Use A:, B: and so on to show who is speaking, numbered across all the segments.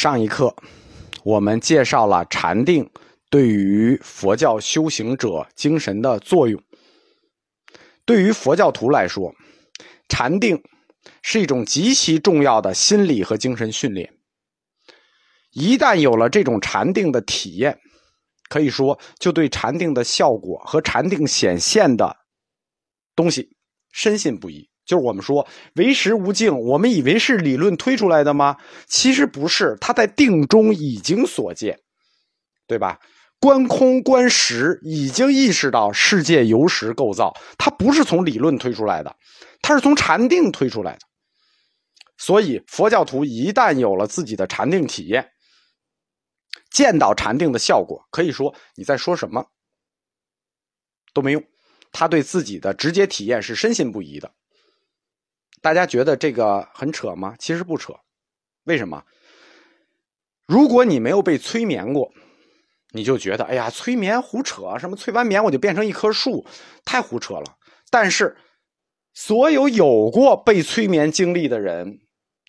A: 上一课，我们介绍了禅定对于佛教修行者精神的作用。对于佛教徒来说，禅定是一种极其重要的心理和精神训练。一旦有了这种禅定的体验，可以说就对禅定的效果和禅定显现的东西深信不疑。就是我们说为实无境，我们以为是理论推出来的吗？其实不是，他在定中已经所见，对吧？观空观实，已经意识到世界由实构造，它不是从理论推出来的，它是从禅定推出来的。所以佛教徒一旦有了自己的禅定体验，见到禅定的效果，可以说你在说什么都没用，他对自己的直接体验是深信不疑的。大家觉得这个很扯吗？其实不扯，为什么？如果你没有被催眠过，你就觉得哎呀，催眠胡扯，什么催完眠我就变成一棵树，太胡扯了。但是，所有有过被催眠经历的人，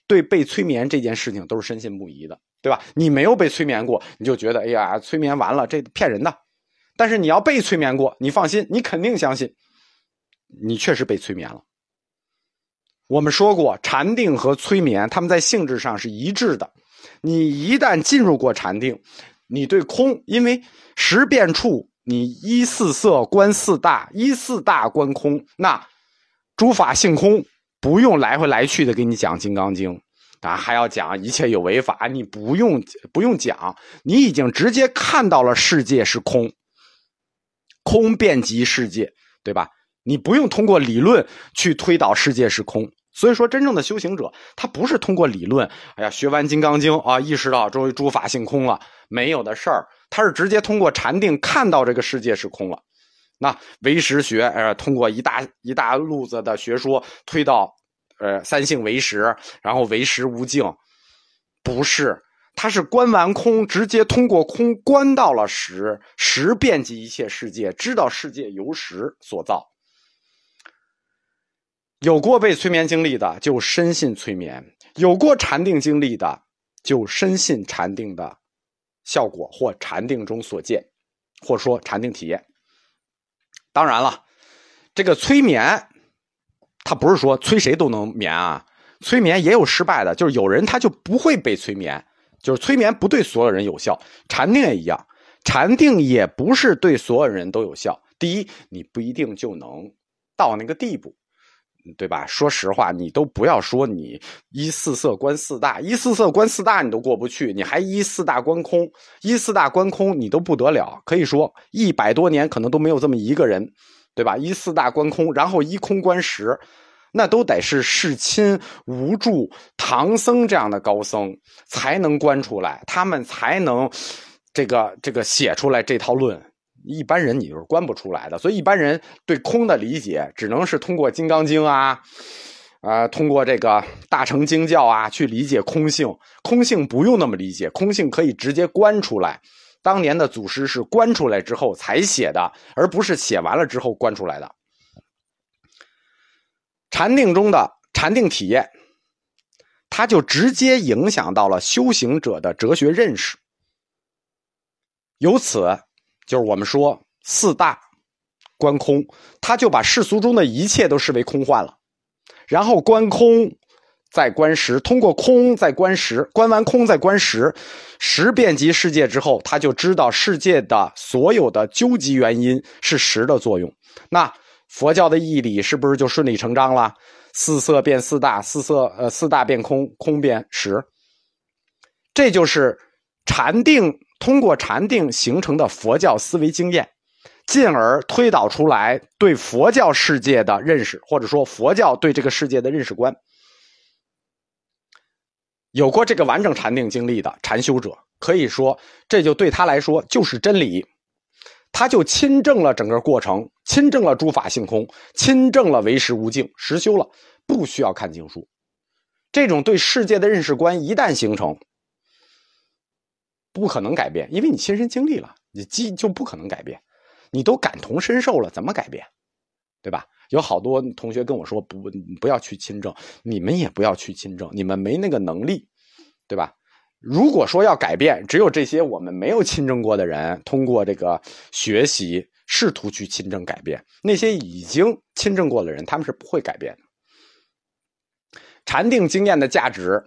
A: 对被催眠这件事情都是深信不疑的，对吧？你没有被催眠过，你就觉得哎呀，催眠完了这骗人的。但是你要被催眠过，你放心，你肯定相信，你确实被催眠了。我们说过，禅定和催眠，他们在性质上是一致的。你一旦进入过禅定，你对空，因为十变处，你依四色观四大，依四大观空，那诸法性空，不用来回来去的给你讲《金刚经》，啊，还要讲一切有为法，你不用不用讲，你已经直接看到了世界是空，空遍及世界，对吧？你不用通过理论去推导世界是空。所以说，真正的修行者，他不是通过理论，哎呀，学完《金刚经》啊，意识到终于诸法性空了，没有的事儿。他是直接通过禅定看到这个世界是空了。那唯识学，呃，通过一大一大路子的学说推到，呃，三性唯识，然后唯识无境，不是，他是观完空，直接通过空观到了实，实遍及一切世界，知道世界由实所造。有过被催眠经历的，就深信催眠；有过禅定经历的，就深信禅定的效果或禅定中所见，或说禅定体验。当然了，这个催眠，他不是说催谁都能眠啊。催眠也有失败的，就是有人他就不会被催眠，就是催眠不对所有人有效。禅定也一样，禅定也不是对所有人都有效。第一，你不一定就能到那个地步。对吧？说实话，你都不要说你一四色观四大，一四色观四大你都过不去，你还一四大观空，一四大观空你都不得了。可以说一百多年可能都没有这么一个人，对吧？一四大观空，然后一空观实，那都得是世亲无助唐僧这样的高僧才能观出来，他们才能这个这个写出来这套论。一般人你就是观不出来的，所以一般人对空的理解只能是通过《金刚经》啊，啊，通过这个大乘经教啊去理解空性。空性不用那么理解，空性可以直接观出来。当年的祖师是观出来之后才写的，而不是写完了之后观出来的。禅定中的禅定体验，它就直接影响到了修行者的哲学认识，由此。就是我们说四大观空，他就把世俗中的一切都视为空幻了，然后观空再观时，通过空再观时，观完空再观实，实遍及世界之后，他就知道世界的所有的究极原因是实的作用。那佛教的义理是不是就顺理成章了？四色变四大，四色呃四大变空，空变实，这就是禅定。通过禅定形成的佛教思维经验，进而推导出来对佛教世界的认识，或者说佛教对这个世界的认识观。有过这个完整禅定经历的禅修者，可以说这就对他来说就是真理，他就亲证了整个过程，亲证了诸法性空，亲证了唯识无境，实修了，不需要看经书。这种对世界的认识观一旦形成。不可能改变，因为你亲身经历了，你记就不可能改变。你都感同身受了，怎么改变？对吧？有好多同学跟我说，不不要去亲证，你们也不要去亲证，你们没那个能力，对吧？如果说要改变，只有这些我们没有亲政过的人，通过这个学习试图去亲政改变。那些已经亲政过的人，他们是不会改变的。禅定经验的价值，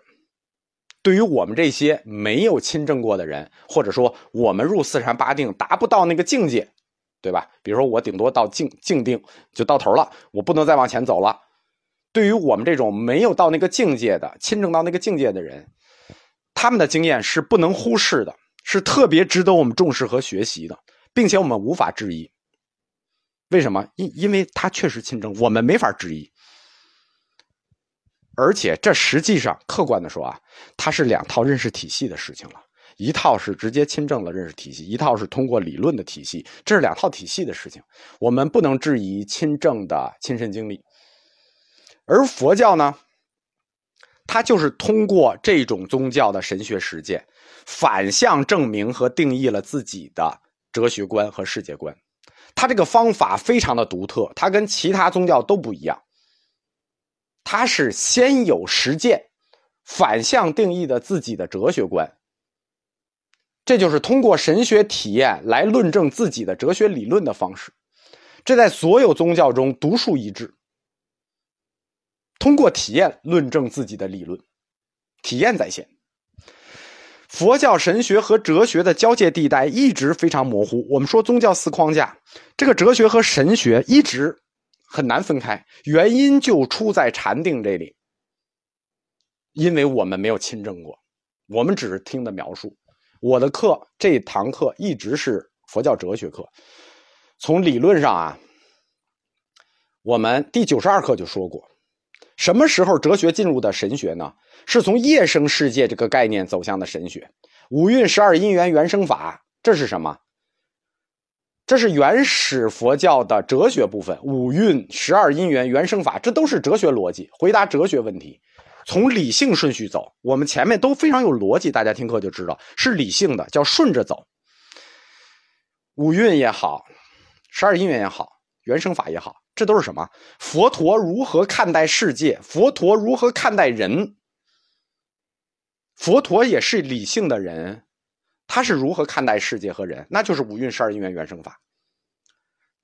A: 对于我们这些没有亲政过的人，或者说我们入四禅八定达不到那个境界，对吧？比如说我顶多到静静定就到头了，我不能再往前走了。对于我们这种没有到那个境界的亲政到那个境界的人。他们的经验是不能忽视的，是特别值得我们重视和学习的，并且我们无法质疑。为什么？因因为他确实亲政，我们没法质疑。而且这实际上客观的说啊，它是两套认识体系的事情了。一套是直接亲政的认识体系，一套是通过理论的体系，这是两套体系的事情。我们不能质疑亲政的亲身经历。而佛教呢？它就是通过这种宗教的神学实践，反向证明和定义了自己的哲学观和世界观。它这个方法非常的独特，它跟其他宗教都不一样。他是先有实践，反向定义的自己的哲学观。这就是通过神学体验来论证自己的哲学理论的方式。这在所有宗教中独树一帜。通过体验论证自己的理论，体验在先。佛教神学和哲学的交界地带一直非常模糊。我们说宗教四框架，这个哲学和神学一直很难分开，原因就出在禅定这里。因为我们没有亲证过，我们只是听的描述。我的课这堂课一直是佛教哲学课，从理论上啊，我们第九十二课就说过。什么时候哲学进入的神学呢？是从夜生世界这个概念走向的神学。五蕴十二因缘原生法，这是什么？这是原始佛教的哲学部分。五蕴十二因缘原生法，这都是哲学逻辑，回答哲学问题。从理性顺序走，我们前面都非常有逻辑，大家听课就知道是理性的，叫顺着走。五蕴也好，十二因缘也好，原生法也好。这都是什么？佛陀如何看待世界？佛陀如何看待人？佛陀也是理性的人，他是如何看待世界和人？那就是五蕴十二因缘原生法。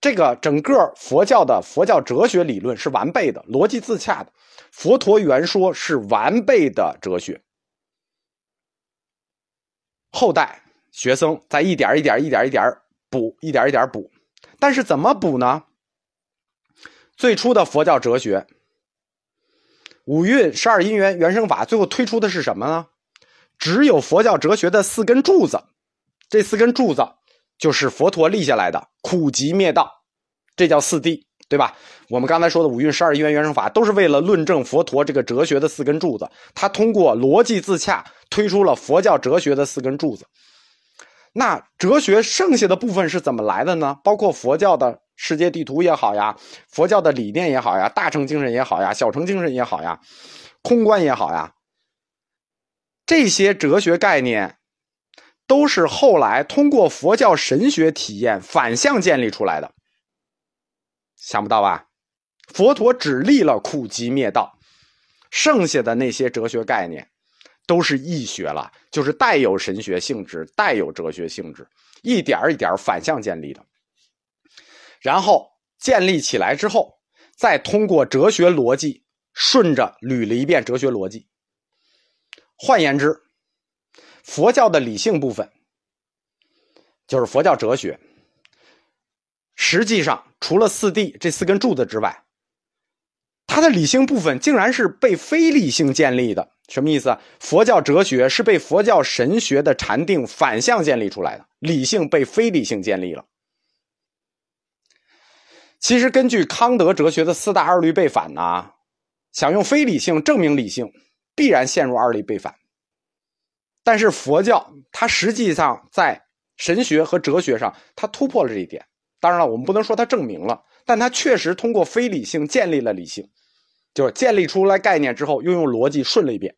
A: 这个整个佛教的佛教哲学理论是完备的，逻辑自洽的。佛陀原说是完备的哲学，后代学生在一点一点、一点一点补，一点一点补。但是怎么补呢？最初的佛教哲学，五蕴十二因缘原生法，最后推出的是什么呢？只有佛教哲学的四根柱子，这四根柱子就是佛陀立下来的苦集灭道，这叫四谛，对吧？我们刚才说的五蕴十二因缘缘生法，都是为了论证佛陀这个哲学的四根柱子。他通过逻辑自洽，推出了佛教哲学的四根柱子。那哲学剩下的部分是怎么来的呢？包括佛教的。世界地图也好呀，佛教的理念也好呀，大乘精神也好呀，小乘精神也好呀，空观也好呀，这些哲学概念都是后来通过佛教神学体验反向建立出来的。想不到吧？佛陀只立了苦集灭道，剩下的那些哲学概念都是易学了，就是带有神学性质、带有哲学性质，一点一点反向建立的。然后建立起来之后，再通过哲学逻辑顺着捋了一遍哲学逻辑。换言之，佛教的理性部分就是佛教哲学。实际上，除了四谛这四根柱子之外，它的理性部分竟然是被非理性建立的。什么意思？佛教哲学是被佛教神学的禅定反向建立出来的，理性被非理性建立了。其实，根据康德哲学的四大二律背反呢，想用非理性证明理性，必然陷入二律背反。但是佛教它实际上在神学和哲学上，它突破了这一点。当然了，我们不能说它证明了，但它确实通过非理性建立了理性，就是建立出来概念之后，又用逻辑顺了一遍。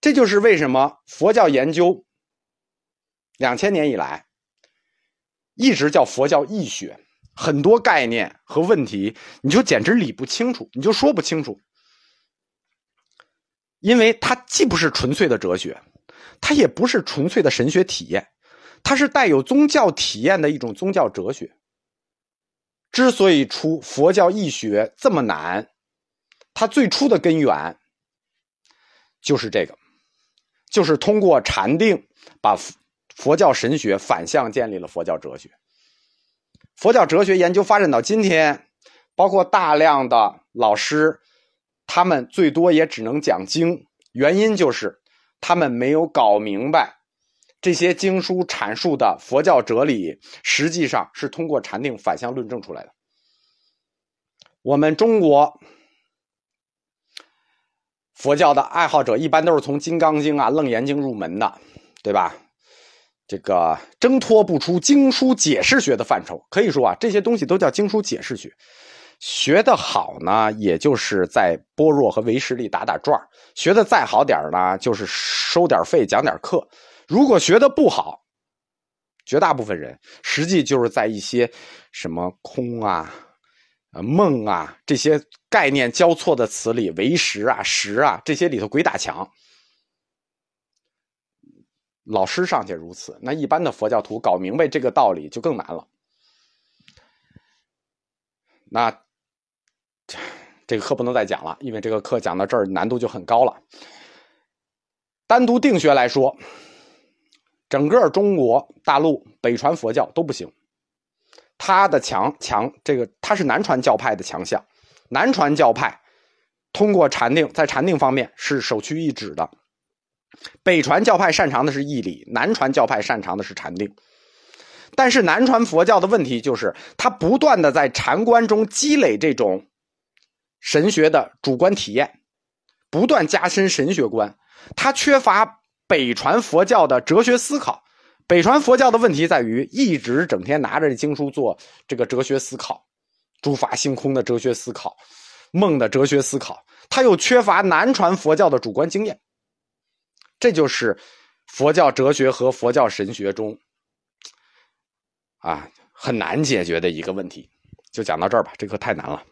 A: 这就是为什么佛教研究两千年以来一直叫佛教义学。很多概念和问题，你就简直理不清楚，你就说不清楚，因为它既不是纯粹的哲学，它也不是纯粹的神学体验，它是带有宗教体验的一种宗教哲学。之所以出佛教义学这么难，它最初的根源就是这个，就是通过禅定把佛教神学反向建立了佛教哲学。佛教哲学研究发展到今天，包括大量的老师，他们最多也只能讲经，原因就是他们没有搞明白这些经书阐述的佛教哲理，实际上是通过禅定反向论证出来的。我们中国佛教的爱好者一般都是从《金刚经》啊、《楞严经》入门的，对吧？这个挣脱不出经书解释学的范畴，可以说啊，这些东西都叫经书解释学。学得好呢，也就是在般若和唯识里打打转学得再好点呢，就是收点费讲点课。如果学得不好，绝大部分人实际就是在一些什么空啊、梦啊这些概念交错的词里，唯识啊、识啊这些里头鬼打墙。老师尚且如此，那一般的佛教徒搞明白这个道理就更难了。那这个课不能再讲了，因为这个课讲到这儿难度就很高了。单独定学来说，整个中国大陆北传佛教都不行。它的强强，这个它是南传教派的强项。南传教派通过禅定，在禅定方面是首屈一指的。北传教派擅长的是义理，南传教派擅长的是禅定。但是南传佛教的问题就是，它不断的在禅观中积累这种神学的主观体验，不断加深神学观。它缺乏北传佛教的哲学思考。北传佛教的问题在于，一直整天拿着经书做这个哲学思考，诸法性空的哲学思考，梦的哲学思考。它又缺乏南传佛教的主观经验。这就是佛教哲学和佛教神学中啊很难解决的一个问题，就讲到这儿吧。这课太难了。